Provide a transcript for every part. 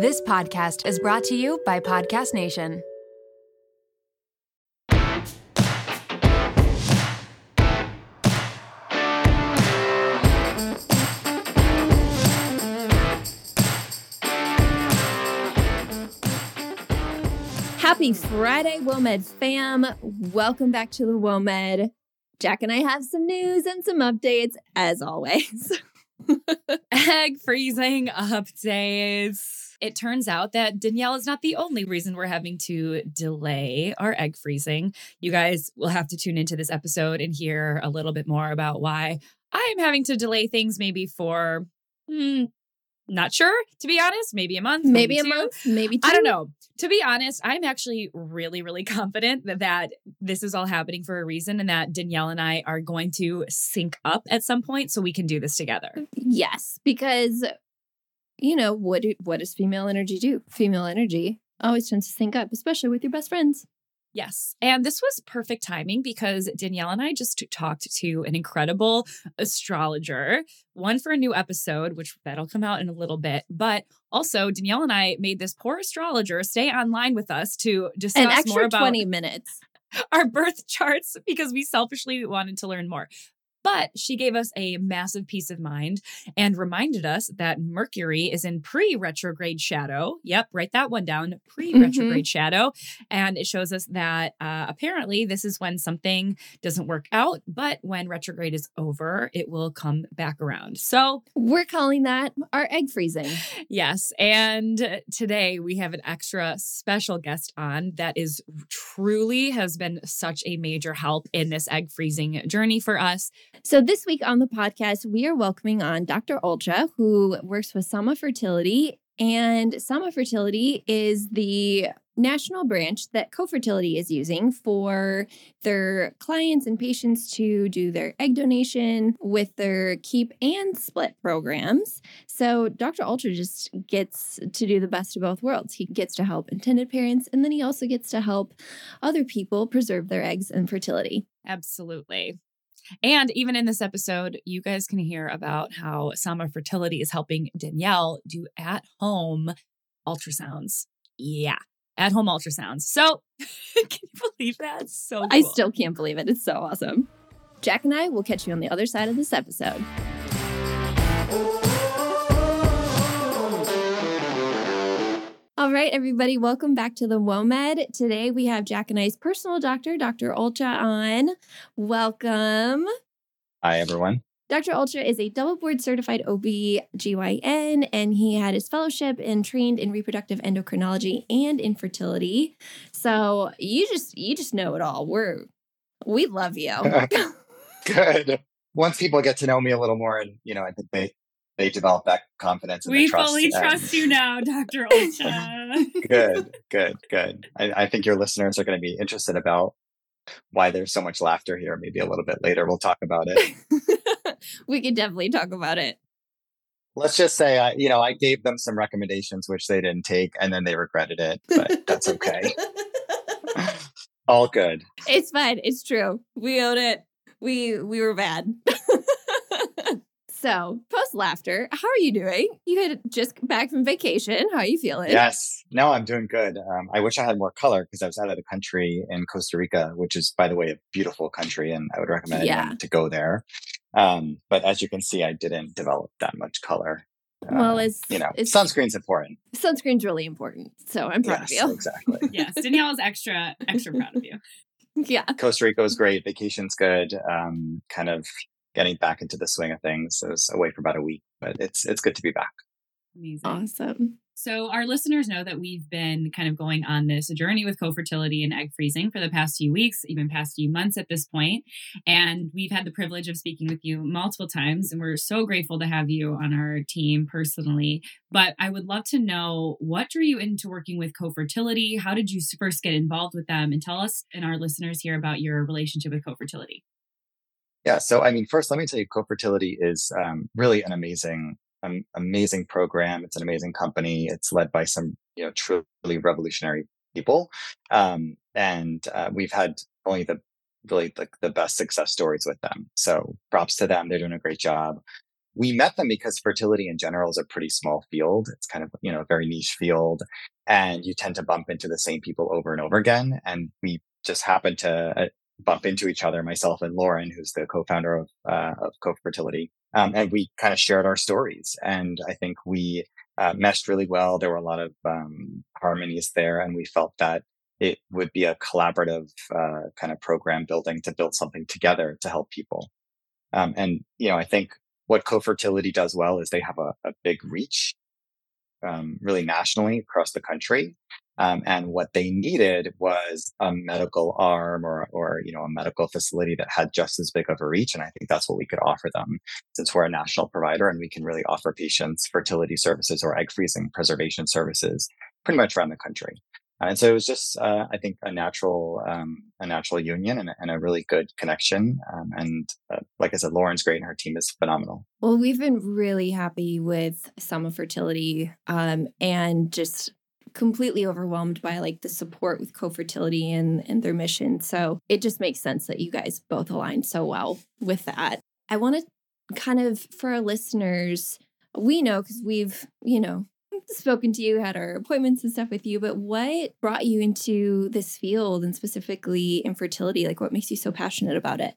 This podcast is brought to you by Podcast Nation. Happy Friday, WOMED fam. Welcome back to the WOMED. Jac and I have some news and some updates, as always. Egg freezing updates. It turns out that Danielle is not the only reason we're having to delay our egg freezing. You guys will have to tune into this episode and hear a little bit more about why I'm having to delay things maybe for hmm, not sure, to be honest. Maybe a month, maybe a two. month, maybe two. I don't know. To be honest, I'm actually really, really confident that, that this is all happening for a reason and that Danielle and I are going to sync up at some point so we can do this together. Yes, because you know what? Do, what does female energy do? Female energy always tends to sync up, especially with your best friends. Yes. And this was perfect timing because Danielle and I just talked to an incredible astrologer, one for a new episode, which that'll come out in a little bit. But also, Danielle and I made this poor astrologer stay online with us to discuss An extra more about 20 minutes. our birth charts because we selfishly wanted to learn more. But she gave us a massive peace of mind and reminded us that Mercury is in pre retrograde shadow. Yep, write that one down pre retrograde shadow. And it shows us that uh, apparently this is when something doesn't work out, but when retrograde is over, it will come back around. So, We're calling that our egg freezing. Yes. And today we have an extra special guest on that is truly has been such a major help in this egg freezing journey for us. So, this week on the podcast, we are welcoming on Dr. Olcha, who works with Sama Fertility. And Sama Fertility is the national branch that Co-Fertility is using for their clients and patients to do their egg donation with their keep and split programs. So Dr. Olcha just gets to do the best of both worlds. He gets to help intended parents, and then he also gets to help other people preserve their eggs and fertility. Absolutely. And even in this episode, you guys can hear about how Sama Fertility is helping Danielle do at home ultrasounds. Yeah, at home ultrasounds. So, can you believe that? It's so cool. I still can't believe it. It's so awesome. Jac and I will catch you on the other side of this episode. Right, everybody, welcome back to the WOMED. Today we have Jac and I's personal doctor, Dr. Olcha, on. Welcome. Hi, everyone. Dr. Olcha is a double board certified OB/GYN, and he had his fellowship and trained in reproductive endocrinology and infertility. So you just you just know it all. We're we love you. Good. Once people get to know me a little more, and you know, I think they they develop that confidence. And we trust, fully and- trust you now, Dr. Olcha. good, good, good. I, I think your listeners are going to be interested about why there's so much laughter here. Maybe a little bit later, we'll talk about it. we could definitely talk about it. Let's just say, I, you know, I gave them some recommendations which they didn't take, and then they regretted it. But that's okay. All good. it's fine. It's true. We own it. We we were bad. So post laughter, how are you doing? You had just back from vacation. How are you feeling? Yes. No, I'm doing good. Um, I wish I had more color because I was out of the country in Costa Rica, which is, by the way, a beautiful country, and I would recommend Yeah. anyone to go there. Um, but as you can see, I didn't develop that much color. Well, Uh, it's you know, it's sunscreen's important. sunscreen's really important. So I'm proud yes, of you. exactly. yes, Danielle is extra, extra proud of you. Yeah. Costa Rica was great. Vacation's good. Um, kind of getting back into the swing of things. I was away for about a week, but it's it's good to be back. Amazing. Awesome. So, our listeners know that we've been kind of going on this journey with co-fertility and egg freezing for the past few weeks, even past few months at this point. And we've had the privilege of speaking with you multiple times, and we're so grateful to have you on our team personally. But I would love to know what drew you into working with co-fertility? How did you first get involved with them? And tell us and our listeners here about your relationship with co-fertility. Yeah. So, I mean, first, let me tell you, Co-Fertility is um, really an amazing, um, amazing program. It's an amazing company. It's led by some, you know, truly revolutionary people. Um, and uh, we've had only the really like the best success stories with them. So props to them. They're doing a great job. we met them because fertility in general is a pretty small field. It's kind of, you know, a very niche field and you tend to bump into the same people over and over again. And we just happened to uh, bump into each other, myself and Lauren, who's the co-founder of, uh, of Co-Fertility. Um, and we kind of shared our stories. And I think we uh, meshed really well. There were a lot of um, harmonies there. And we felt that it would be a collaborative uh, kind of program building to build something together to help people. Um, and, you know, I think what co-fertility does well is they have a, a big reach, um, really nationally across the country. Um, and what they needed was a medical arm or, or, you know, a medical facility that had just as big of a reach. And I think that's what we could offer them since we're a national provider and we can really offer patients fertility services or egg freezing preservation services pretty much around the country. And so it was just, uh, I think, a natural, um, a natural union and, and, a really good connection. Um, and uh, like I said, Lauren's great and her team is phenomenal. Well, we've been really happy with Sama Fertility um, and just completely overwhelmed by like the support with co-fertility and, and their mission. So it just makes sense that you guys both align so well with that. I want to kind of, for our listeners, we know because we've, you know, spoken to you, had our appointments and stuff with you, but what brought you into this field and specifically infertility? Like, what makes you so passionate about it?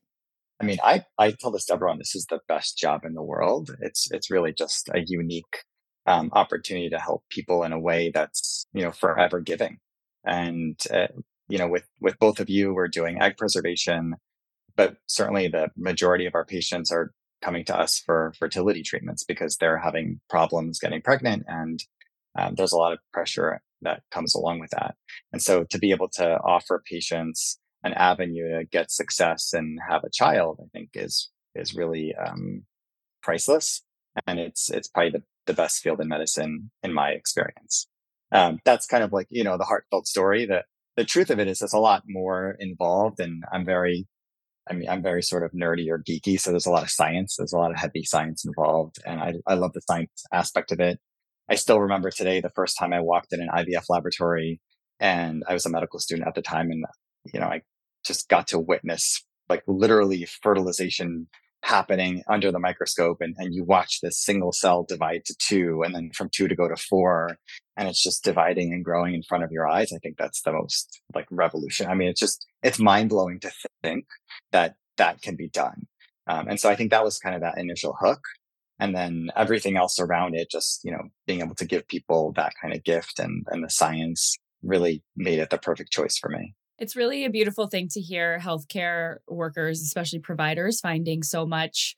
I mean, I, I tell this to everyone, this is the best job in the world. It's, it's really just a unique um, opportunity to help people in a way that's, you know, forever giving. And, uh, you know, with, with both of you, we're doing egg preservation, but certainly the majority of our patients are coming to us for fertility treatments because they're having problems getting pregnant and um, there's a lot of pressure that comes along with that. And so to be able to offer patients an avenue to get success and have a child, I think is, is really, um, priceless. And it's, it's probably the, the best field in medicine in my experience. Um, that's kind of like, you know, the heartfelt story that the truth of it is it's a lot more involved and I'm very I mean, I'm very sort of nerdy or geeky. So there's a lot of science. There's a lot of heavy science involved. And I, I love the science aspect of it. I still remember today the first time I walked in an IVF laboratory and I was a medical student at the time. And, you know, I just got to witness like literally fertilization happening under the microscope and, and you watch this single cell divide to two and then from two to go to four and it's just dividing and growing in front of your eyes. I think that's the most like revolution. I mean, it's just, it's mind blowing to think that that can be done. Um, and so I think that was kind of that initial hook. And then everything else around it, just, you know, being able to give people that kind of gift and, and the science really made it the perfect choice for me. It's really a beautiful thing to hear healthcare workers, especially providers, finding so much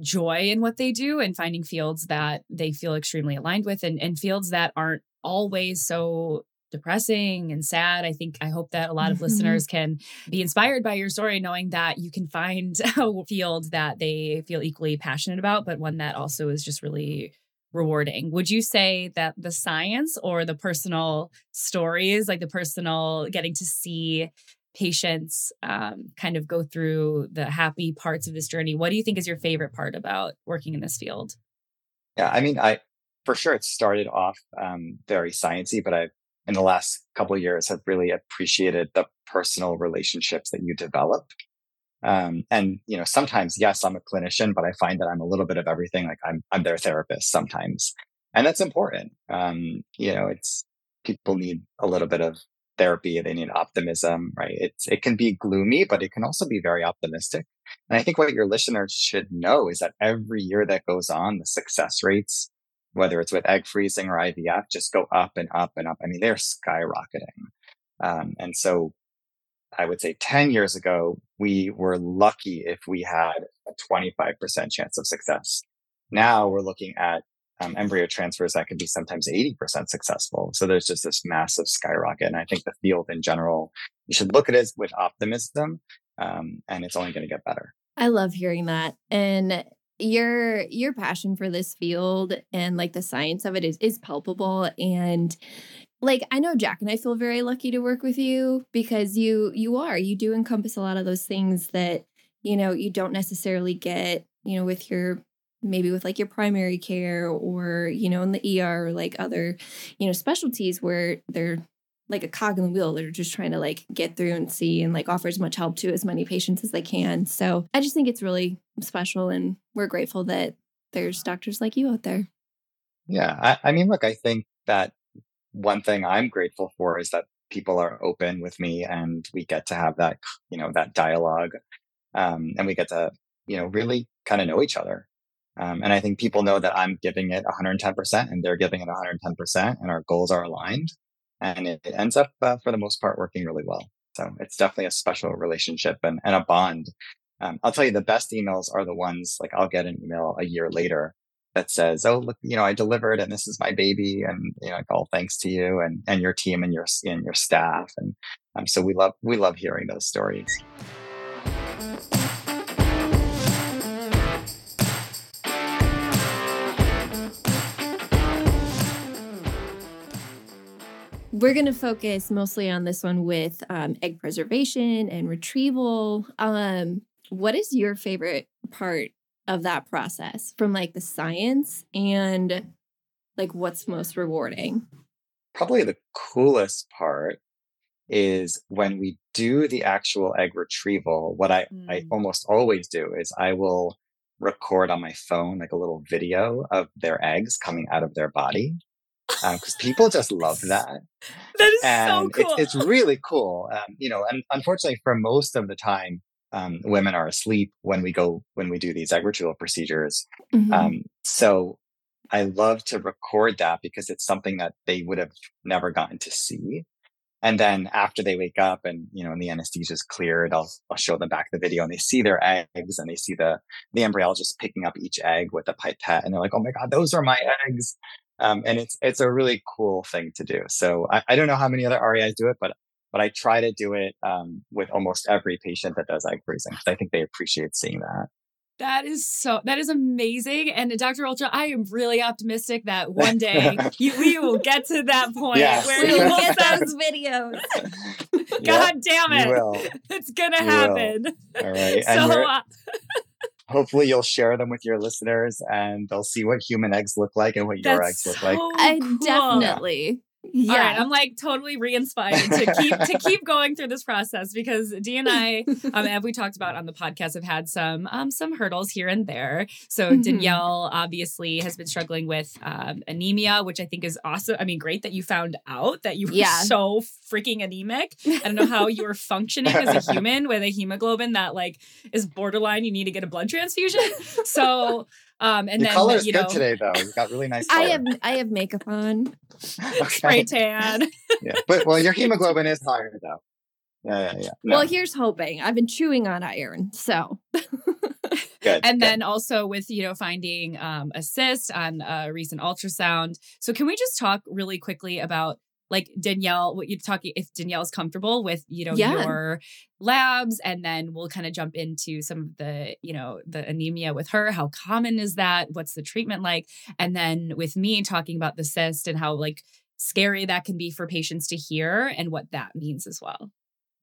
joy in what they do and finding fields that they feel extremely aligned with and, and fields that aren't always so depressing and sad. I think I hope that a lot of mm-hmm. listeners can be inspired by your story, knowing that you can find a field that they feel equally passionate about, but one that also is just really rewarding. Would you say that the science or the personal stories, like the personal getting to see patients um, kind of go through the happy parts of this journey, what do you think is your favorite part about working in this field? Yeah, I mean, I for sure it started off um, very sciency, but I've in the last couple years have really appreciated the personal relationships that you develop. Um, and you know, sometimes, yes, I'm a clinician, but I find that I'm a little bit of everything. Like I'm, I'm their therapist sometimes, and that's important. Um, you know, it's people need a little bit of therapy. They need optimism, right? It's, it can be gloomy, but it can also be very optimistic. And I think what your listeners should know is that every year that goes on, the success rates whether it's with egg freezing or IVF, just go up and up and up. I mean, they're skyrocketing. Um, and so I would say 10 years ago, we were lucky if we had a 25% chance of success. Now we're looking at um, embryo transfers that can be sometimes 80% successful. So there's just this massive skyrocket. And I think the field in general, you should look at it with optimism. Um, and it's only going to get better. I love hearing that. And your your passion for this field and like the science of it is is palpable and like I know Jac and I feel very lucky to work with you because you you are you do encompass a lot of those things that you know you don't necessarily get you know with your maybe with like your primary care or you know in the ER or like other you know specialties where they're like a cog in the wheel. They're just trying to like get through and see and like offer as much help to as many patients as they can. So I just think it's really special and we're grateful that there's doctors like you out there. Yeah. I, I mean, look, I think that one thing I'm grateful for is that people are open with me and we get to have that, you know, that dialogue. Um, and we get to, you know, really kind of know each other. Um, and I think people know that I'm giving it 110% and they're giving it 110% and our goals are aligned. And it, it ends up, uh, for the most part, working really well. So it's definitely a special relationship and, and a bond. Um, I'll tell you the best emails are the ones like I'll get an email a year later that says, "Oh, look, you know, I delivered, and this is my baby, and you know, like, all thanks to you and and your team and your and your staff." And um, so we love we love hearing those stories. We're going to focus mostly on this one with um, egg preservation and retrieval. Um, what is your favorite part of that process from like the science and like what's most rewarding? Probably the coolest part is when we do the actual egg retrieval. What I, mm. I almost always do is I will record on my phone like a little video of their eggs coming out of their body because um, people just love that. That is and so cool. It's, it's really cool. Um, you know, and unfortunately, for most of the time, um, women are asleep when we go when we do these egg retrieval procedures. Mm-hmm. Um, so I love to record that because it's something that they would have never gotten to see. And then after they wake up and, you know, and the anesthesia is cleared, I'll, I'll show them back the video and they see their eggs and they see the, the embryologist picking up each egg with a pipette and they're like, Oh my God, those are my eggs. Um, and it's it's a really cool thing to do. So I, I don't know how many other REIs do it, but but I try to do it um, with almost every patient that does egg freezing because I think they appreciate seeing that. That is so. That is amazing. And Dr. Olcha, I am really optimistic that one day you, we will get to that point yes. where we will get those videos. God yep, damn it! It's gonna you happen. Will. All right. So. Hopefully you'll share them with your listeners and they'll see what human eggs look like and what your eggs look so like. I cool. definitely. Yeah. All right, I'm like totally re-inspired to keep to keep going through this process because D and I, um, as we talked about on the podcast, have had some um some hurdles here and there. So mm-hmm. Danielle obviously has been struggling with um, anemia, which I think is awesome. I mean, great that you found out that you were yeah. so freaking anemic. I don't know how you were functioning as a human with a hemoglobin that like is borderline. You need to get a blood transfusion. So um, and Your then color is you good today, though. You got really nice. Color. I have I have makeup on. okay. Spray tan. yeah, but well, your hemoglobin is higher though. Yeah, yeah, yeah. No. Well, here's hoping. I've been chewing on iron, so. good, and good. then also with you know finding um, a cyst on a recent ultrasound. So can we just talk really quickly about like Danielle, what you're talking, if Danielle's comfortable with, you know, yeah. your labs, and then we'll kind of jump into some of the, you know, the anemia with her. How common is that? What's the treatment like? And then with me talking about the cyst and how like scary that can be for patients to hear and what that means as well.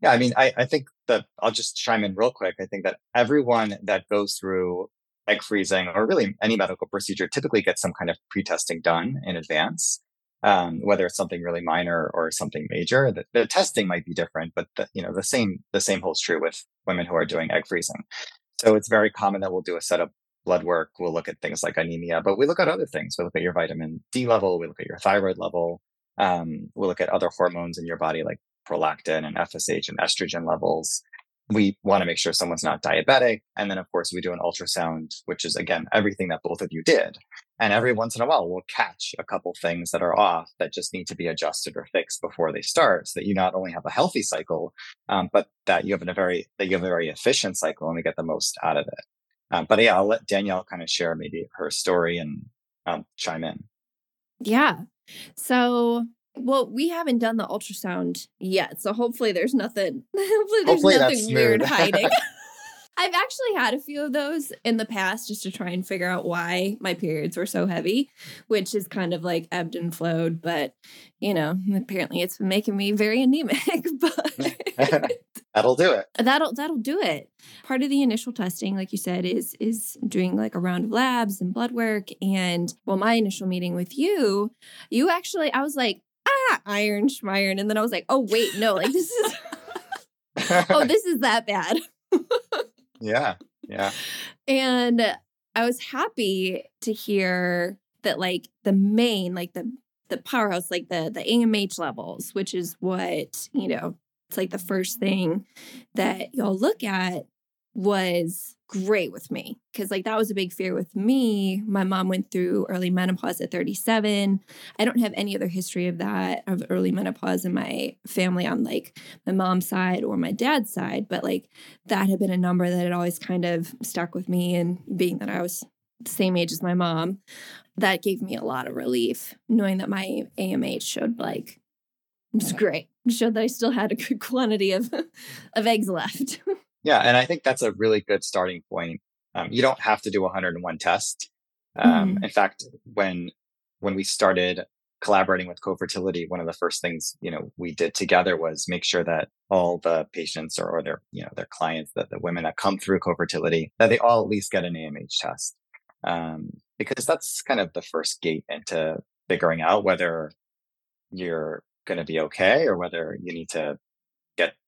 Yeah, I mean, I, I think that I'll just chime in real quick. I think that everyone that goes through egg freezing or really any medical procedure typically gets some kind of pre-testing done in advance um, whether it's something really minor or something major. The, the testing might be different, but the, you know the same the same holds true with women who are doing egg freezing. So it's very common that we'll do a set of blood work. We'll look at things like anemia, but we look at other things. We look at your vitamin D level. We look at your thyroid level. Um, we'll look at other hormones in your body like prolactin and FSH and estrogen levels we want to make sure someone's not diabetic. And then, of course, we do an ultrasound, which is again everything that both of you did. And every once in a while, we'll catch a couple things that are off that just need to be adjusted or fixed before they start, so that you not only have a healthy cycle, um, but that you have a very that you have a very efficient cycle and we get the most out of it. Um, but yeah, I'll let Danielle kind of share maybe her story and um, chime in. Yeah. So well, we haven't done the ultrasound yet, so hopefully there's nothing. Hopefully there's hopefully nothing weird hiding. I've actually had a few of those in the past just to try and figure out why my periods were so heavy, which is kind of like ebbed and flowed. But you know, apparently it's making me very anemic. But that'll do it. That'll that'll do it. Part of the initial testing, like you said, is is doing like a round of labs and blood work. And well, my initial meeting with you, you actually, I was like, ah, iron schmiron. And then I was like, oh, wait, no, like this is, oh, this is that bad. Yeah. Yeah. And uh, I was happy to hear that like the main, like the the powerhouse, like the the AMH levels, which is what, you know, it's like the first thing that y'all look at was great with me because like that was a big fear with me. My mom went through early menopause at 37 i don't have any other history of that of early menopause in my family on like my mom's side or my dad's side but like that had been a number that had always kind of stuck with me and being that i was the same age as my mom that gave me a lot of relief knowing that my amh showed like it was great it showed that i still had a good quantity of of eggs left Yeah, and I think that's a really good starting point. Um, you don't have to do 101 tests. Um, mm. In fact, when when we started collaborating with co-fertility, one of the first things you know we did together was make sure that all the patients or, or their you know their clients, that the women that come through co-fertility, that they all at least get an AMH test, um, because that's kind of the first gate into figuring out whether you're going to be okay or whether you need to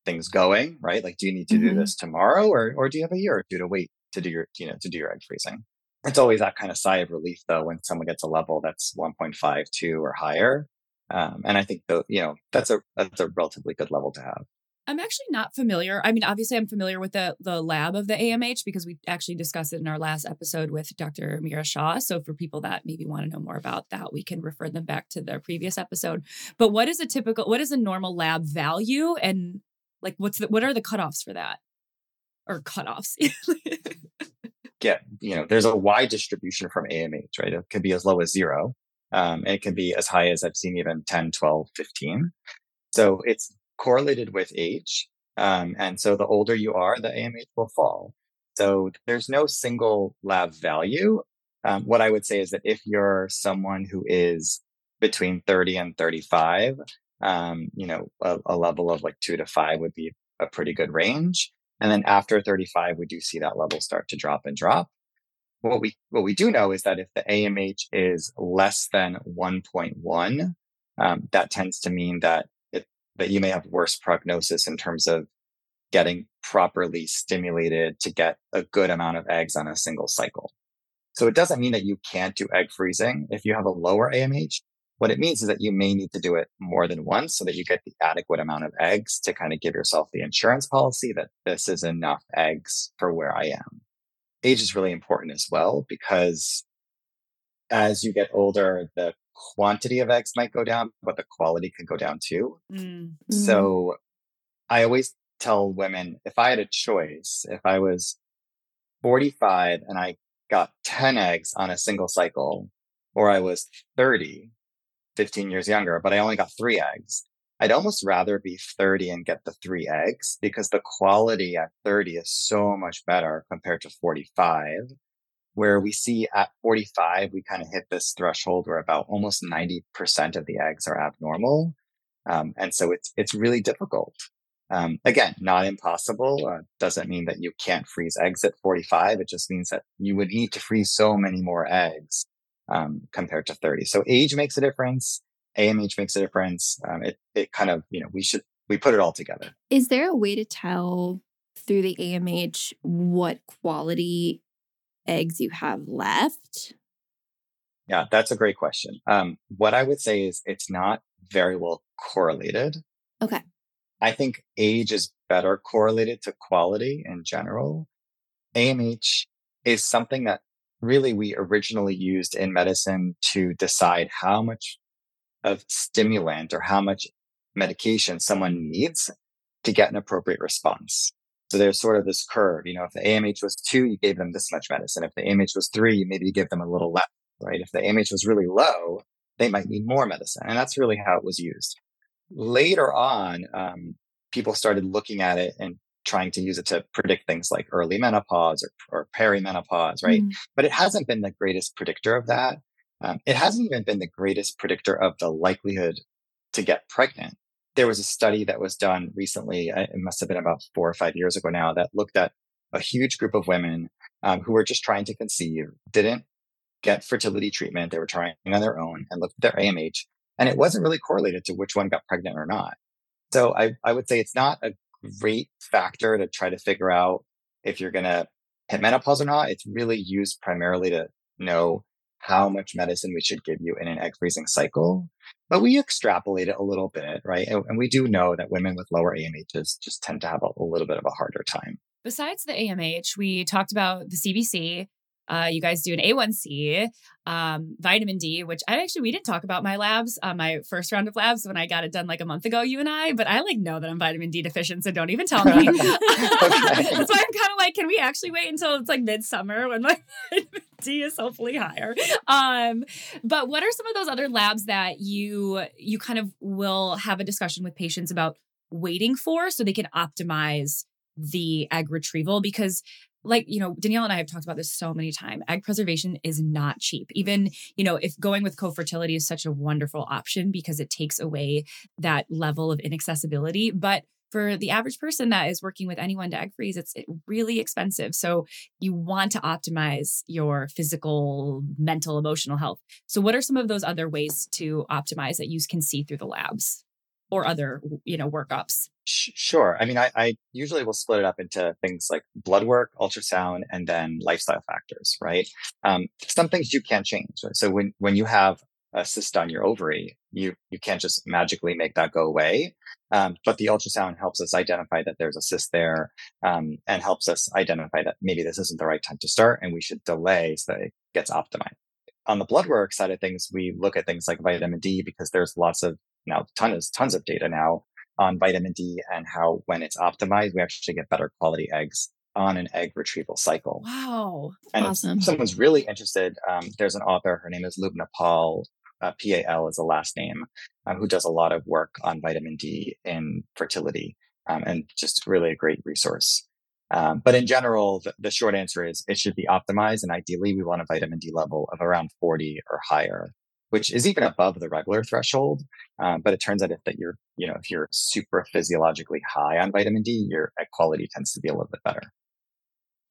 things going, right? Like, do you need to mm-hmm. do this tomorrow or, or do you have a year or two to wait to do your, you know, to do your egg freezing? It's always that kind of sigh of relief though, when someone gets a level that's 1.5, 2 or higher. Um, and I think the, you know, that's a, that's a relatively good level to have. I'm actually not familiar. I mean, obviously, I'm familiar with the the lab of the AMH because we actually discussed it in our last episode with Dr. Mira Shaw. So, for people that maybe want to know more about that, we can refer them back to their previous episode. But what is a typical, what is a normal lab value, and like what's the what are the cutoffs for that, or cutoffs? yeah, you know, there's a wide distribution from AMH, right? It could be as low as zero. Um, and it can be as high as I've seen even 10, 12, 15. So it's correlated with age. Um, and so the older you are, the AMH will fall. So there's no single lab value. Um, what I would say is that if you're someone who is between 30 and 35, um, you know, a, a, level of like two to five would be a pretty good range. And then after 35, we do see that level start to drop and drop. What we, what we do know is that if the AMH is less than 1.1, um, that tends to mean that it, that you may have worse prognosis in terms of getting properly stimulated to get a good amount of eggs on a single cycle. So it doesn't mean that you can't do egg freezing if you have a lower AMH. What it means is that you may need to do it more than once so that you get the adequate amount of eggs to kind of give yourself the insurance policy that this is enough eggs for where I am. Age is really important as well because as you get older, the quantity of eggs might go down, but the quality could go down too. Mm-hmm. So I always tell women if I had a choice, if I was 45 and I got 10 eggs on a single cycle, or I was 30, 15 years younger, but I only got three eggs, I'd almost rather be 30 and get the three eggs because the quality at 30 is so much better compared to 45 where we see at 45, we kind of hit this threshold where about almost 90% of the eggs are abnormal. Um, and so it's, it's really difficult. Um, again, not impossible. Uh, doesn't mean that you can't freeze eggs at 45. It just means that you would need to freeze so many more eggs um, compared to 30. So age makes a difference. AMH makes a difference. Um, it, it kind of, you know, we should, we put it all together. Is there a way to tell through the AMH what quality eggs you have left? Yeah, that's a great question. Um, what I would say is it's not very well correlated. Okay. I think age is better correlated to quality in general. AMH is something that really we originally used in medicine to decide how much of stimulant or how much medication someone needs to get an appropriate response. So there's sort of this curve. You know, if the AMH was two, you gave them this much medicine. If the AMH was three, maybe you give them a little less, right? If the AMH was really low, they might need more medicine. And that's really how it was used. Later on, um, people started looking at it and trying to use it to predict things like early menopause or, or perimenopause, right? Mm. But it hasn't been the greatest predictor of that. Um, it hasn't even been the greatest predictor of the likelihood to get pregnant there was a study that was done recently. It must have been about four or five years ago now that looked at a huge group of women um, who were just trying to conceive, didn't get fertility treatment. They were trying on their own and looked at their AMH and it wasn't really correlated to which one got pregnant or not. So I, I would say it's not a great factor to try to figure out if you're going to hit menopause or not. It's really used primarily to know how much medicine we should give you in an egg freezing cycle. But we extrapolate it a little bit, right? And, and we do know that women with lower AMHs just tend to have a, a little bit of a harder time. Besides the AMH, we talked about the CBC, uh, you guys do an A1C, um, vitamin D, which I actually we didn't talk about my labs, uh, my first round of labs when I got it done like a month ago. You and I, but I like know that I'm vitamin D deficient, so don't even tell me. That's why I'm kind of like, can we actually wait until it's like midsummer when my vitamin D is hopefully higher? Um, but what are some of those other labs that you you kind of will have a discussion with patients about waiting for so they can optimize the egg retrieval because like you know danielle and i have talked about this so many times egg preservation is not cheap. Even you know if going with co-fertility is such a wonderful option because it takes away that level of inaccessibility but for the average person that is working with anyone to egg freeze it's really expensive. So you want to optimize your physical mental emotional health. So what are some of those other ways to optimize that you can see through the labs or other you know workups sure i mean I, I, usually will split it up into things like blood work ultrasound and then lifestyle factors right um, some things you can't change Right? so when when you have a cyst on your ovary you you can't just magically make that go away um, but the ultrasound helps us identify that there's a cyst there um, and helps us identify that maybe this isn't the right time to start and we should delay so that it gets optimized on the blood work side of things, we look at things like vitamin D because there's lots of now tons tons of data now on vitamin D and how when it's optimized, we actually get better quality eggs on an egg retrieval cycle. Wow. And awesome. if someone's really interested, um, there's an author, her name is Lubna Pal, uh, P-A-L is the last name, um, who does a lot of work on vitamin D in fertility um, and just really a great resource. Um, but in general, the, the, short answer is it should be optimized. And ideally, we want a vitamin D level of around 40 or higher which is even above the regular threshold. Um, but it turns out if that you're, you know, if you're super physiologically high on vitamin D, your egg quality tends to be a little bit better.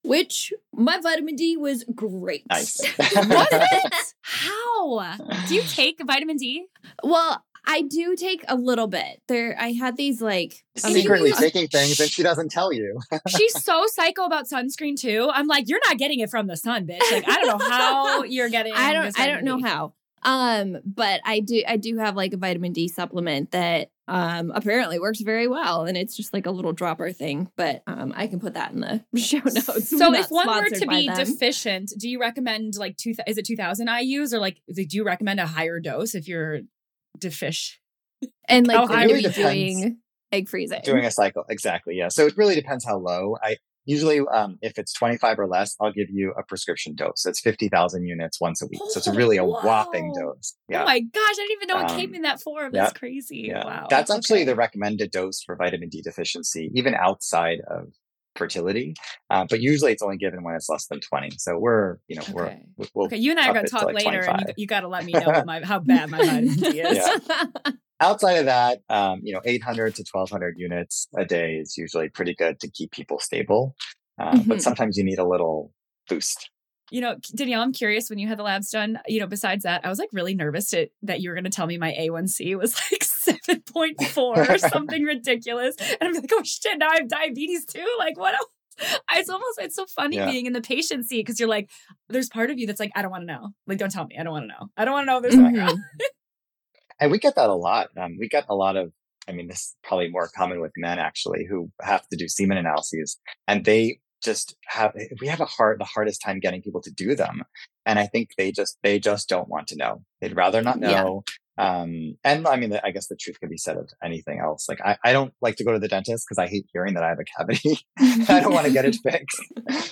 Which my vitamin D was great. Nice. was it? How? Do you take vitamin D? Well, I do take a little bit. There, I had these like secretly taking things, and she doesn't tell you. She's so psycho about sunscreen too. I'm like, you're not getting it from the sun, bitch. Like, I don't know how you're getting. I don't. I don't know how. Um, but I do I do have like a vitamin D supplement that um apparently works very well and it's just like a little dropper thing but um i can put that in the show notes. so if one were to be them. deficient do you recommend like two is it 2000 ius or like do you recommend a higher dose if you're deficient and like really doing egg freezing. Doing a cycle exactly yeah. So it really depends how low. I Usually, um, if it's 25 or less, I'll give you a prescription dose. It's 50,000 units once a week. So it's really a whopping dose. Yeah. Oh my gosh. I didn't even know it um, came in that form. That's yeah, crazy. Yeah. Wow. That's actually okay. the recommended dose for vitamin D deficiency, even outside of fertility. Uh, but usually it's only given when it's less than 20. So we're, you know, okay. we're, we'll okay. You and I are going to talk like later 25. and you, you got to let me know my, how bad my vitamin D is. outside of that, um, you know, 800 to 1200 units a day is usually pretty good to keep people stable. Uh, mm-hmm. But sometimes you need a little boost. You know, Danielle, I'm curious when you had the labs done, you know, besides that, I was like really nervous to, that you were going to tell me my A1C was like 7.4 or something ridiculous. And I'm like, oh shit, now I have diabetes too. Like, what else? It's almost it's so funny yeah. being in the patient seat because you're like, there's part of you that's like, I don't want to know. Like, don't tell me. I don't want to know. I don't want to know there's mm-hmm. And we get that a lot. Um, we get a lot of, I mean, this is probably more common with men actually who have to do semen analyses and they just have, we have a hard, the hardest time getting people to do them. And I think they just, they just don't want to know. They'd rather not know. Yeah. Um, and I mean, I guess the truth can be said of anything else. Like, I, I don't like to go to the dentist because I hate hearing that I have a cavity. I don't want to get it fixed.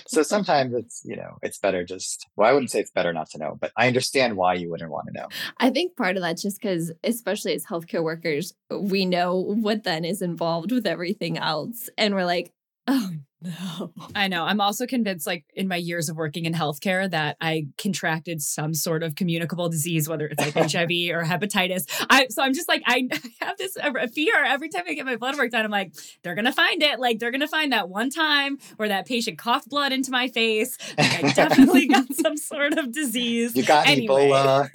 so sometimes it's, you know, it's better just, well, I wouldn't say it's better not to know, but I understand why you wouldn't want to know. I think part of that's just because, especially as healthcare workers, we know what then is involved with everything else. And we're like, oh no. I know. I'm also convinced, like in my years of working in healthcare, that I contracted some sort of communicable disease, whether it's like HIV or hepatitis. I so I'm just like I have this fear every time I get my blood work done. I'm like, they're gonna find it. Like they're gonna find that one time where that patient coughed blood into my face. Like, I definitely got some sort of disease. You got anyway. Ebola.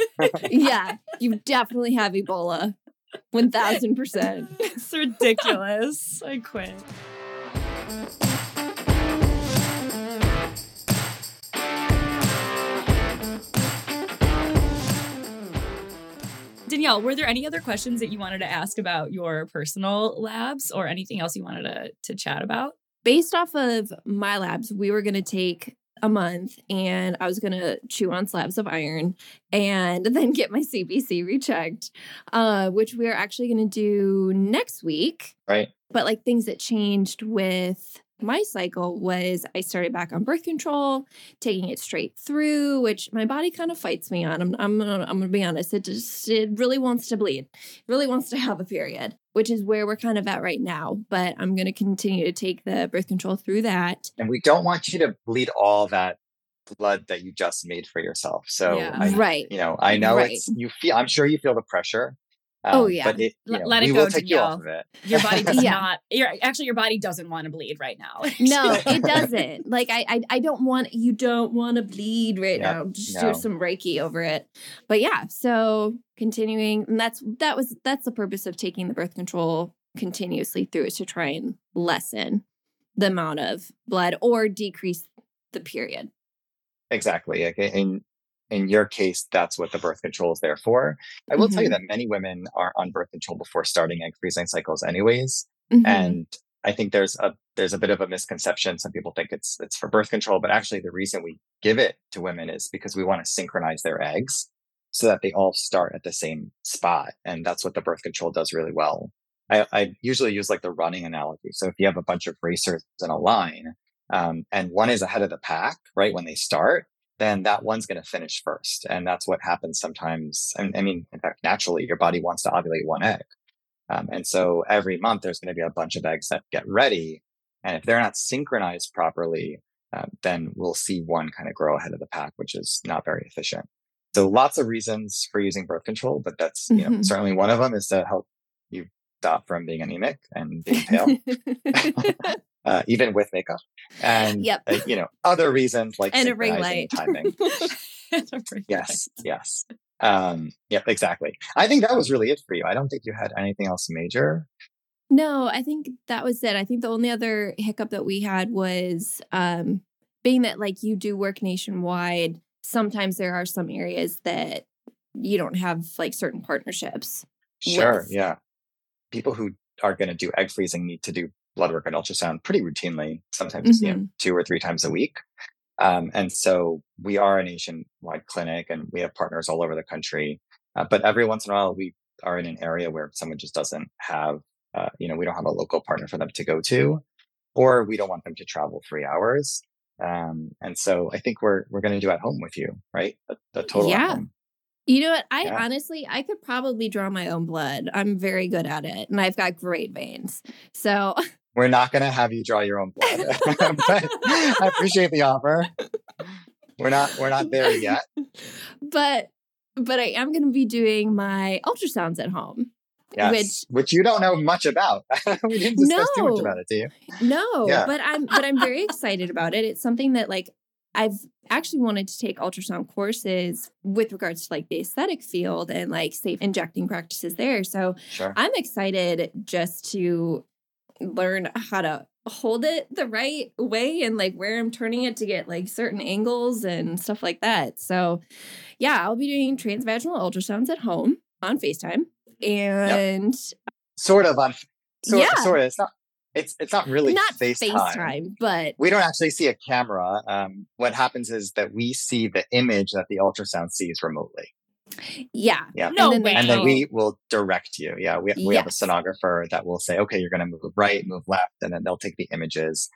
yeah, you definitely have Ebola. One thousand percent. It's ridiculous. I quit. Danielle, were there any other questions that you wanted to ask about your personal labs or anything else you wanted to, to chat about? Based off of my labs, we were going to take a month and I was going to chew on slabs of iron and then get my CBC rechecked, uh, which we are actually going to do next week. Right. But like things that changed with my cycle was I started back on birth control, taking it straight through, which my body kind of fights me on. I'm I'm gonna, I'm gonna be honest. It just it really wants to bleed, really wants to have a period, which is where we're kind of at right now. But I'm gonna continue to take the birth control through that. And we don't want you to bleed all that blood that you just made for yourself. So Yeah. I, right. you know, I know Right. it's you feel. I'm sure you feel the pressure. Oh, um, yeah. But it, you Let- know, let it go, will take you off of Danielle. it. Your body does Yeah. not. Your actually, your body doesn't want to bleed right now. No, it doesn't. Like I, I, I don't want you don't want to bleed right Yeah, now. Just no. do some Reiki over it. But yeah, so continuing, and that's that was that's the purpose of taking the birth control continuously through is to try and lessen the amount of blood or decrease the period. Exactly. Okay. in in your case, that's what the birth control is there for. I will tell you Mhm. that many women are on birth control before starting egg freezing cycles, anyways. Mhm. And I think there's a there's a bit of a misconception. Some people think it's it's for birth control, but actually the reason we give it to women is because we want to synchronize their eggs so that they all start at the same spot. And that's what the birth control does really well. I, I usually use like the running analogy. So if you have a bunch of racers in a line, um, and one is ahead of the pack, right when they start, then that one's going to finish first, and that's what happens sometimes. And I mean, in fact, naturally, your body wants to ovulate one egg. Um, and so every month there's going to be a bunch of eggs that get ready. And if they're not synchronized properly, um, then we'll see one kind of grow ahead of the pack, which is not very efficient. So lots of reasons for using birth control, but that's, you know, Mhm. certainly one of them is to help you stop from being anemic and being pale, uh, even with makeup. And, Yep. uh, you know, other reasons like and a ring light. timing. Yes. Yes. Um, yep, exactly. I think that was really it for you. I don't think you had anything else major. No, I think that was it. I think the only other hiccup that we had was um being that like you do work nationwide, sometimes there are some areas that you don't have like certain partnerships. Sure. with- Yeah. People who are going to do egg freezing need to do blood work and ultrasound pretty routinely, sometimes you know, Mhm. two or three times a week. Um, and so we are a nationwide clinic and we have partners all over the country. Uh, but every once in a while, we are in an area where someone just doesn't have, uh, you know, we don't have a local partner for them to go to, or we don't want them to travel three hours. Um, and so I think we're we're going to do at home with you, right? A, a total Yeah. You know what? I Yeah. honestly I could probably draw my own blood. I'm very good at it and I've got great veins. So We're not going to have you draw your own blood, but I appreciate the offer. We're not we're not there yet. but but I am going to be doing my ultrasounds at home. Yes, Which- which, you don't know much about. we didn't discuss too much No. about it, do you? No, Yeah. but I'm but I'm very excited about it. It's something that like I've actually wanted to take ultrasound courses with regards to like the aesthetic field and like safe injecting practices there. So Sure. I'm excited just to learn how to hold it the right way and like where I'm turning it to get like certain angles and stuff like that. So yeah, I'll be doing transvaginal ultrasounds at home on FaceTime. And Sort of on. Sort, Yeah. sort of. It's not. It's it's not really not FaceTime. FaceTime, but We don't actually see a camera. Um, what happens is that we see the image that the ultrasound sees remotely, yeah. Yeah. No then way. and then we will direct you. Yeah, we we have a Yes. sonographer that will say, okay, you're going to move right, move left, and then they'll take the images.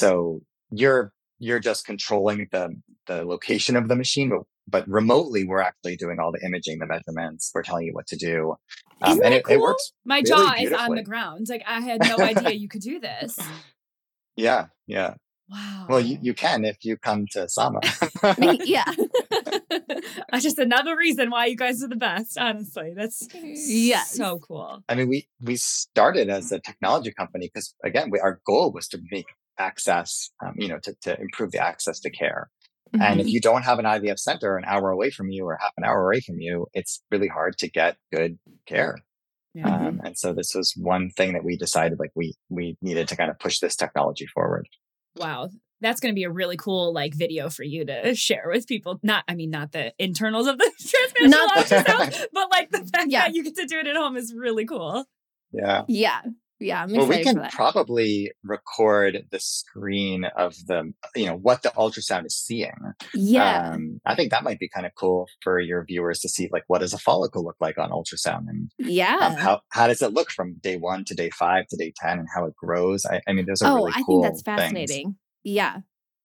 So you're you're just controlling the the location of the machine, but but remotely we're actually doing all the imaging, the measurements. We're telling you what to do, um, Isn't and that it, it works. My Really jaw is on the ground. Like I had no idea you could do this. Yeah, yeah. Wow. Well, you, you can if you come to Sama. yeah. That's just another reason why you guys are the best. Honestly, that's yeah, so cool. I mean, we we started as a technology company because again, we, our goal was to make access, um, you know, to to improve the access to care. And if Mhm. you don't have an IVF center an hour away from you or half an hour away from you, it's really hard to get good care. Yeah. Um, and so this was one thing that we decided like we we needed to kind of push this technology forward. Wow. that's going to be a really cool like video for you to share with people. Not, I mean, not the internals of the transmission Not ultrasound, but like the fact Yeah. that you get to do it at home is really cool. Yeah. Yeah. Yeah. I'm Well, we can probably record the screen of the, you know, what the ultrasound is seeing. yeah. Um, I think that might be kind of cool for your viewers to see, like, what does a follicle look like on ultrasound, and yeah. um, how how does it look from day one to day five to day ten, and how it grows. I, I mean, those are oh, really I cool think that's things. fascinating. Yeah.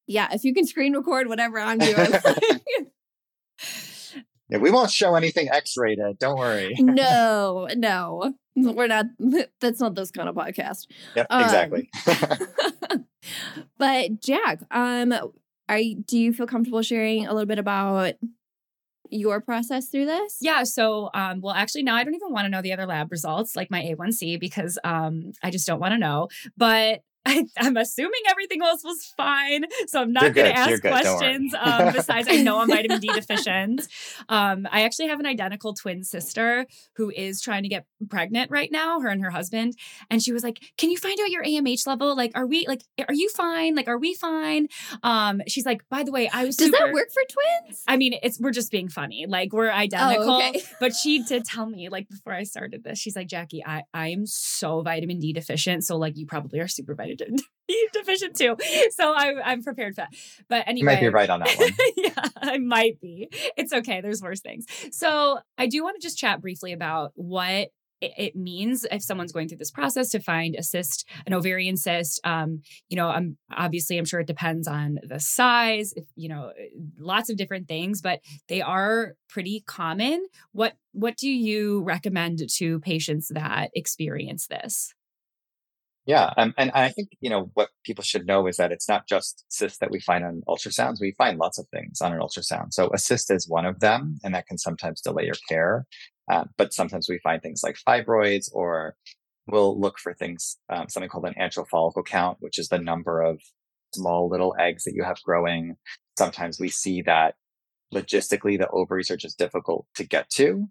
Yeah. If you can screen record whatever I'm doing. Yeah, we won't show anything X-rated. Don't worry. no, no. We're not that's not this kind of podcast. Yep, Um, exactly. but Jac, um are you, do you feel comfortable sharing a little bit about your process through this? Yeah. So, um, well, actually, now I don't even want to know the other lab results, like my A1C, because um, I just don't want to know. But I, I'm assuming everything else was fine. So I'm not going to ask You're good. Don't worry. questions. Um, besides, I know I'm vitamin D deficient. Um, I actually have an identical twin sister who is trying to get pregnant right now, her and her husband. And she was like, Can you find out your AMH level? Like, are we, like, are you fine? Like, are we fine? Um, she's like, By the way, I was Does super- that work for twins? I mean, it's we're just being funny. Like we're identical. Oh, okay. But she did tell me, like before I started this, she's like, Jackie, I I'm so vitamin D deficient. So like you probably are super vitamin D deficient too. So I I'm prepared for that. But anyway, you might be right on that one. yeah, I might be. It's okay. There's worse things. So I do want to just chat briefly about what it it means if someone's going through this process to find a cyst, an ovarian cyst. Um, you know, I'm obviously I'm sure it depends on the size, if, you know, lots of different things, but they are pretty common. What what do you recommend to patients that experience this? Yeah, um, and I think you know what people should know is that it's not just cysts that we find on ultrasounds. We find lots of things on an ultrasound. So a cyst is one of them, and that can sometimes delay your care. Uh, but sometimes we find things like fibroids, or we'll look for things um, something called an antral follicle count, which is the number of small little eggs that you have growing. Sometimes we see that logistically the ovaries are just difficult to get to.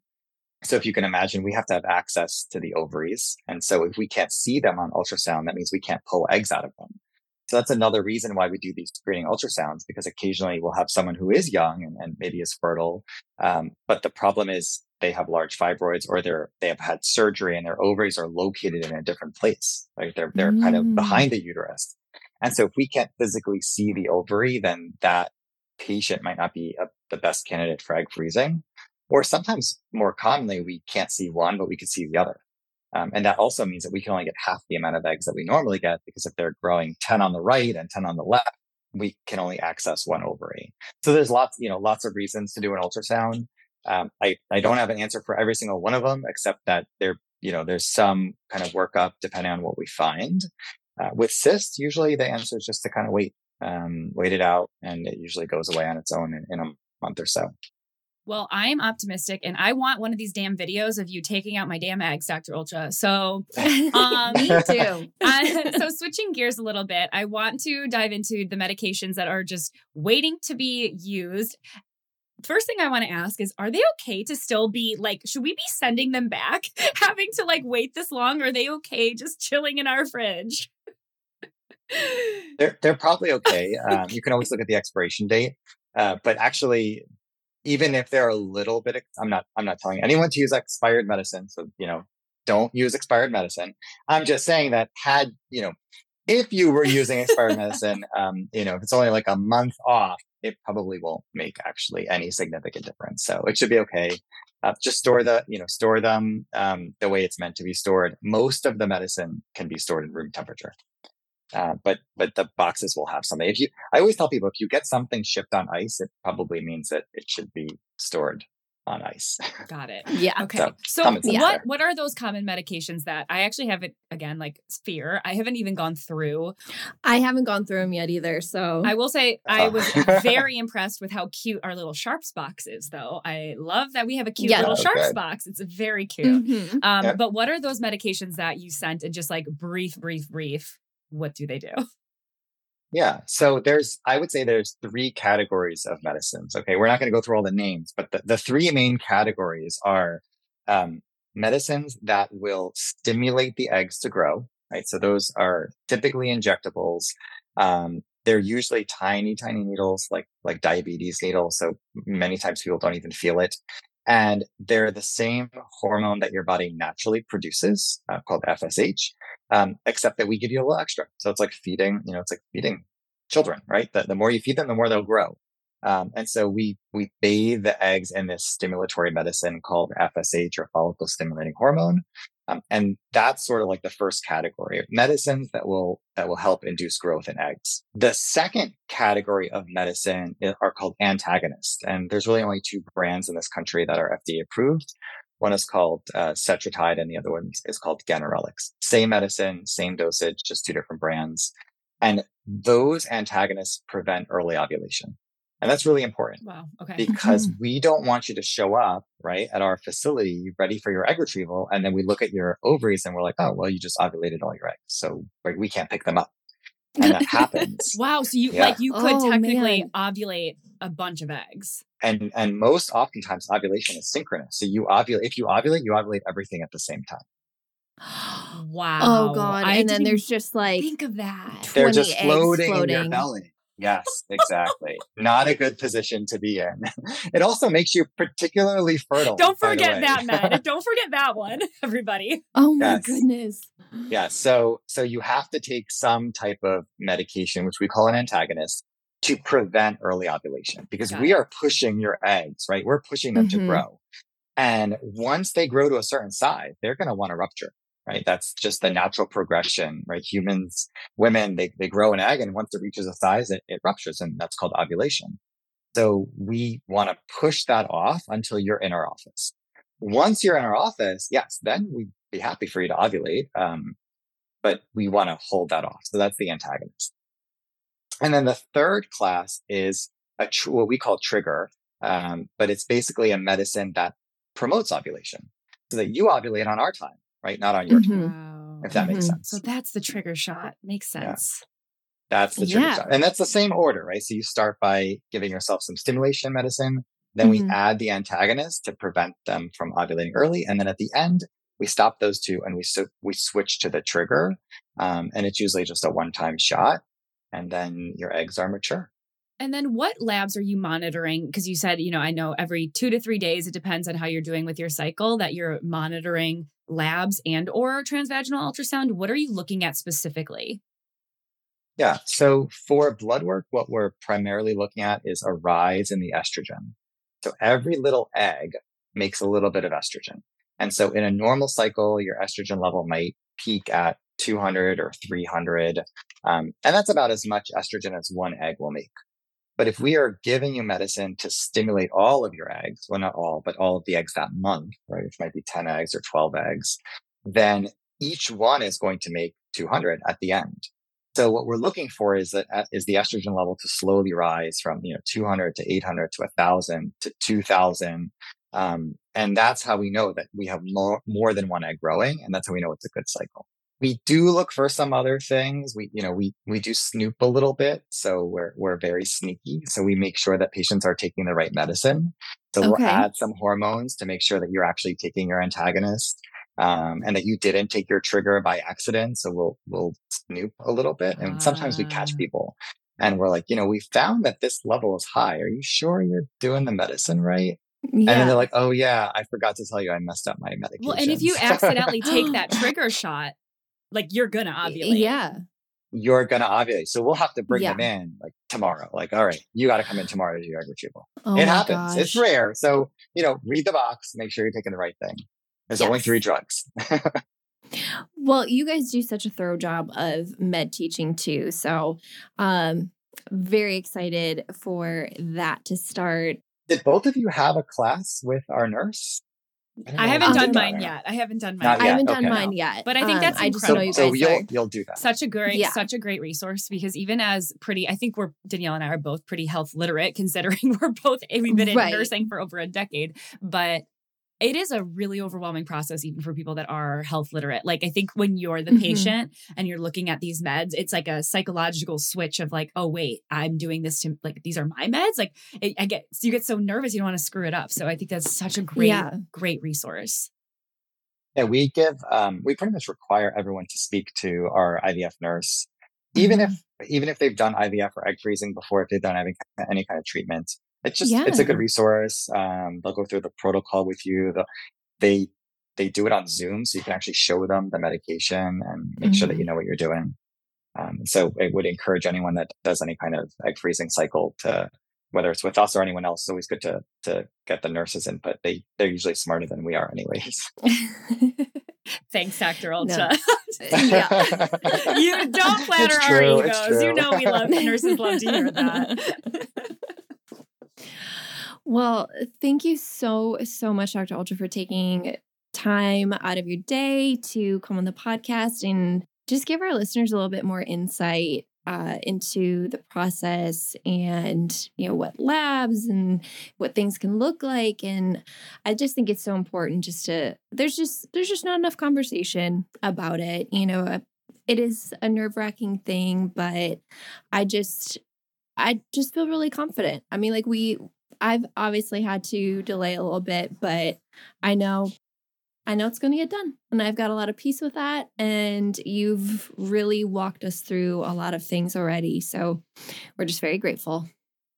So if you can imagine, we have to have access to the ovaries. And so if we can't see them on ultrasound, that means we can't pull eggs out of them. So that's another reason why we do these screening ultrasounds, because occasionally we'll have someone who is young and, and maybe is fertile. Um, but the problem is they have large fibroids or they're, they have had surgery and their ovaries are located in a different place. Like they're, they're kind of Mm. behind the uterus. And so if we can't physically see the ovary, then that patient might not be a, the best candidate for egg freezing. Or sometimes more commonly, we can't see one, but we can see the other. Um, and that also means that we can only get half the amount of eggs that we normally get because if they're growing 10 on the right and 10 on the left, we can only access one ovary. So there's lots, you know, lots of reasons to do an ultrasound. Um, I, I don't have an answer for every single one of them, except that there, you know, there's some kind of workup depending on what we find. Uh, with cysts, usually the answer is just to kind of wait, um, wait it out, and it usually goes away on its own in, in a month or so. Well, I'm optimistic and I want one of these damn videos of you taking out my damn eggs, Dr. Olcha. So Um, Me too. Uh, so switching gears a little bit, I want to dive into the medications that are just waiting to be used. First thing I want to ask is are they okay to still be like should we be sending them back having to like wait this long or are they okay just chilling in our fridge? They're they're probably okay. Um, you can always look at the expiration date, uh, but actually, even if they're a little bit, I'm not I'm not telling anyone to use expired medicine. So you know, don't use expired medicine. I'm just saying that had you know, if you were using expired medicine, um, you know, if it's only like a month off, it probably won't make actually any significant difference. So it should be okay. Uh, just store the you know store them um, the way it's meant to be stored. Most of the medicine can be stored in room temperature. Uh, but but the boxes will have something. If you, I always tell people if you get something shipped on ice, it probably means that it should be stored on ice. Got it. Yeah. Okay. So, So, common what there. what are those common medications that I actually have it again like fear. I haven't even gone through. I haven't gone through them yet either. So I will say I Oh. was very impressed with how cute our little Sharps box is though. I love that we have a cute Yeah. little Oh, Sharps good. box. It's very cute. Mhm. Um, Yep. But what are those medications that you sent and just like brief, brief, brief? What do they do? Yeah. So there's, I would say there's three categories of medicines. Okay. We're not going to go through all the names, but the, the three main categories are um, medicines that will stimulate the eggs to grow. Right. So those are typically injectables. Um, they're usually tiny, tiny needles, like like diabetes needles. So many times people don't even feel it. And they're the same hormone that your body naturally produces, uh, called FSH, um, except that we give you a little extra. So it's like feeding, you know, it's like feeding children, right? The, the more you feed them, the more they'll grow. Um, and so we we bathe the eggs in this stimulatory medicine called FSH or follicle stimulating hormone, um, and that's sort of like the first category of medicines that will that will help induce growth in eggs. The second category of medicine are called antagonists, and there's really only two brands in this country that are FDA approved. One is called uh, Cetrotide, and the other one is called Ganirelix. Same medicine, same dosage, just two different brands. And those antagonists prevent early ovulation. And that's really important. Wow. Okay. Because we don't want you to show up, right, at our facility ready for your egg retrieval. And then we look at your ovaries and we're like, oh, well, you just ovulated all your eggs. So we can't pick them up. And that happens. Wow. So you yeah. like you could oh, technically man. ovulate a bunch of eggs. And and most oftentimes ovulation is synchronous. So you ovulate if you ovulate, you ovulate everything at the same time. Oh, wow. Oh god. I and then there's just like think of that. They're just floating, floating, in your belly. Yes, exactly. Not a good position to be in. It also makes you particularly fertile. Don't forget that, Matt. Don't forget that one, everybody. Oh my yes. goodness. Yeah. So, so you have to take some type of medication, which we call an antagonist, to prevent early ovulation because Got we it. are pushing your eggs, right? We're pushing them mm-hmm. to grow. And once they grow to a certain size, they're going to want to rupture right? That's just the natural progression, right? Humans, women, they, they grow an egg and once it reaches a size, it, it ruptures and that's called ovulation. So we want to push that off until you're in our office. Once you're in our office, yes, then we'd be happy for you to ovulate. Um, but we want to hold that off. So that's the antagonist. And then the third class is a tr- what we call trigger. Um, but it's basically a medicine that promotes ovulation so that you ovulate on our time right? Not on your mm-hmm. Wow. If that mm-hmm. makes sense. So that's the trigger shot. Makes sense. Yeah. That's the trigger yeah. shot. And that's the same order, right? So you start by giving yourself some stimulation medicine. Then mm-hmm. we add the antagonist to prevent them from ovulating early. And then at the end, we stop those two and we, so we switch to the trigger. Um, and it's usually just a one time shot. And then your eggs are mature. And then what labs are you monitoring? Because you said, you know, I know every two to three days, it depends on how you're doing with your cycle, that you're monitoring labs and or transvaginal ultrasound. What are you looking at specifically? Yeah. So for blood work, what we're primarily looking at is a rise in the estrogen. So every little egg makes a little bit of estrogen. And so in a normal cycle, your estrogen level might peak at 200 or 300. Um, and that's about as much estrogen as one egg will make. But if we are giving you medicine to stimulate all of your eggs, well, not all, but all of the eggs that month, right, which might be 10 eggs or 12 eggs, then each one is going to make 200 at the end. So what we're looking for is that uh, the estrogen level to slowly rise from you know 200 to 800 to 1,000 to 2,000, um, and that's how we know that we have more more than one egg growing, and that's how we know it's a good cycle we do look for some other things. We, you know, we, we do snoop a little bit. So we're, we're very sneaky. So we make sure that patients are taking the right medicine. So okay. we'll add some hormones to make sure that you're actually taking your antagonist. Um, and that you didn't take your trigger by accident. So we'll, we'll snoop a little bit. And sometimes we catch ah. people and we're like, you know, we found that this level is high. Are you sure you're doing the medicine right? Yeah. And then they're like, oh, yeah, I forgot to tell you I messed up my medication. Well, and if you accidentally take that trigger shot, like you're gonna ovulate. Yeah. You're gonna ovulate. So we'll have to bring yeah. them in like tomorrow. Like, all right, you gotta come in tomorrow to do egg retrieval. Oh it happens. Gosh. It's rare. So, you know, read the box, make sure you're taking the right thing. There's yes. only three drugs. well, you guys do such a thorough job of med teaching too. So um very excited for that to start. Did both of you have a class with our nurse? I, I haven't done mine yet. I haven't done mine. I haven't done mine yet. But I think that's um, incredible. I just know you guys so you'll, you'll do that. Such a great, yeah. such a great resource because even as pretty, I think we're Danielle and I are both pretty health literate, considering we're both we've been in right. nursing for over a decade. But it is a really overwhelming process even for people that are health literate like i think when you're the mm-hmm. patient and you're looking at these meds it's like a psychological switch of like oh wait i'm doing this to like these are my meds like it, i get you get so nervous you don't want to screw it up so i think that's such a great yeah. great resource yeah we give um we pretty much require everyone to speak to our ivf nurse even mm-hmm. if even if they've done IVF or egg freezing before, if they've done any, any kind of treatment, it's just yeah. it's a good resource. Um, they'll go through the protocol with you. The, they they do it on Zoom, so you can actually show them the medication and make mm-hmm. sure that you mm-hmm. know what you're doing. Um, so it would encourage anyone that does any kind of egg freezing cycle to whether it's with us or anyone else, it's always good to to get the nurses input. They they're usually smarter than we are, anyways. Thanks, Dr. Olcha. No. you don't flatter our egos. You know we love nurses love to hear that. Well, thank you so so much, Dr. Olcha, for taking time out of your day to come on the podcast and just give our listeners a little bit more insight uh, into the process and you know what labs and what things can look like and i just think it's so important just to there's just there's just not enough conversation about it you know it is a nerve-wracking thing but i just i just feel really confident i mean like we i've obviously had to delay a little bit but i know I know it's going to get done. And I've got a lot of peace with that. And you've really walked us through a lot of things already. So we're just very grateful.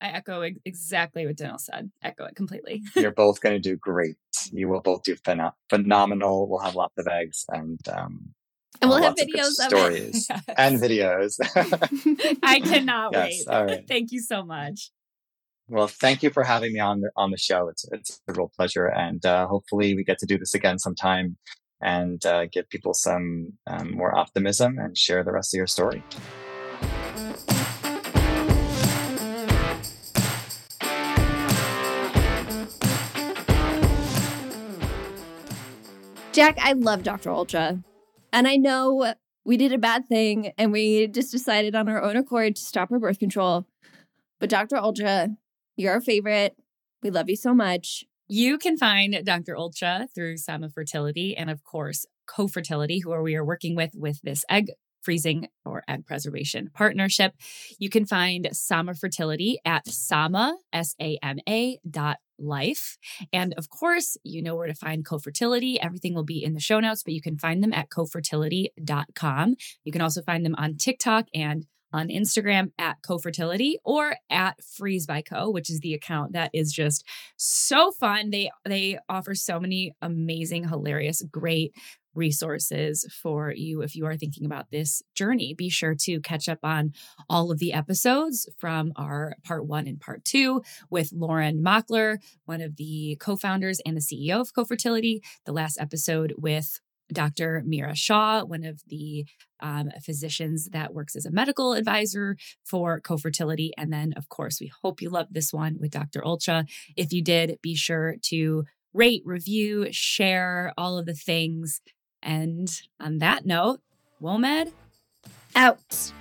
I echo exactly what Danielle said. Echo it completely. You're both going to do great. You will both do phen- phenomenal. We'll have lots of eggs and um, and we'll have videos of stories yes. and videos. I cannot yes, wait. Right. Thank you so much. Well, thank you for having me on the, on the show. It's it's a real pleasure, and uh, hopefully we get to do this again sometime and uh, give people some um, more optimism and share the rest of your story. Jac, I love Dr. Olcha. And I know we did a bad thing and we just decided on our own accord to stop our birth control. But Dr. Olcha, you're our favorite. We love you so much. You can find Dr. Olcha through Sama Fertility and, of course, Co-Fertility, who we are working with with this egg freezing or egg preservation partnership. You can find Sama Fertility at Sama, S A M A dot life. And of course, you know where to find Co-Fertility. Everything will be in the show notes, but you can find them at cofertility.com. You can also find them on TikTok and on Instagram at cofertility or at freeze by co, which is the account that is just so fun. They they offer so many amazing, hilarious, great resources for you if you are thinking about this journey. Be sure to catch up on all of the episodes from our part one and part two with Lauren Makler, one of the co founders and the CEO of Co-Fertility. The last episode with Dr. Mira Shaw, one of the um, physicians that works as a medical advisor for co-fertility. And then, of course, we hope you loved this one with Dr. Olcha. If you did, be sure to rate, review, share all of the things. And on that note, WOMED out.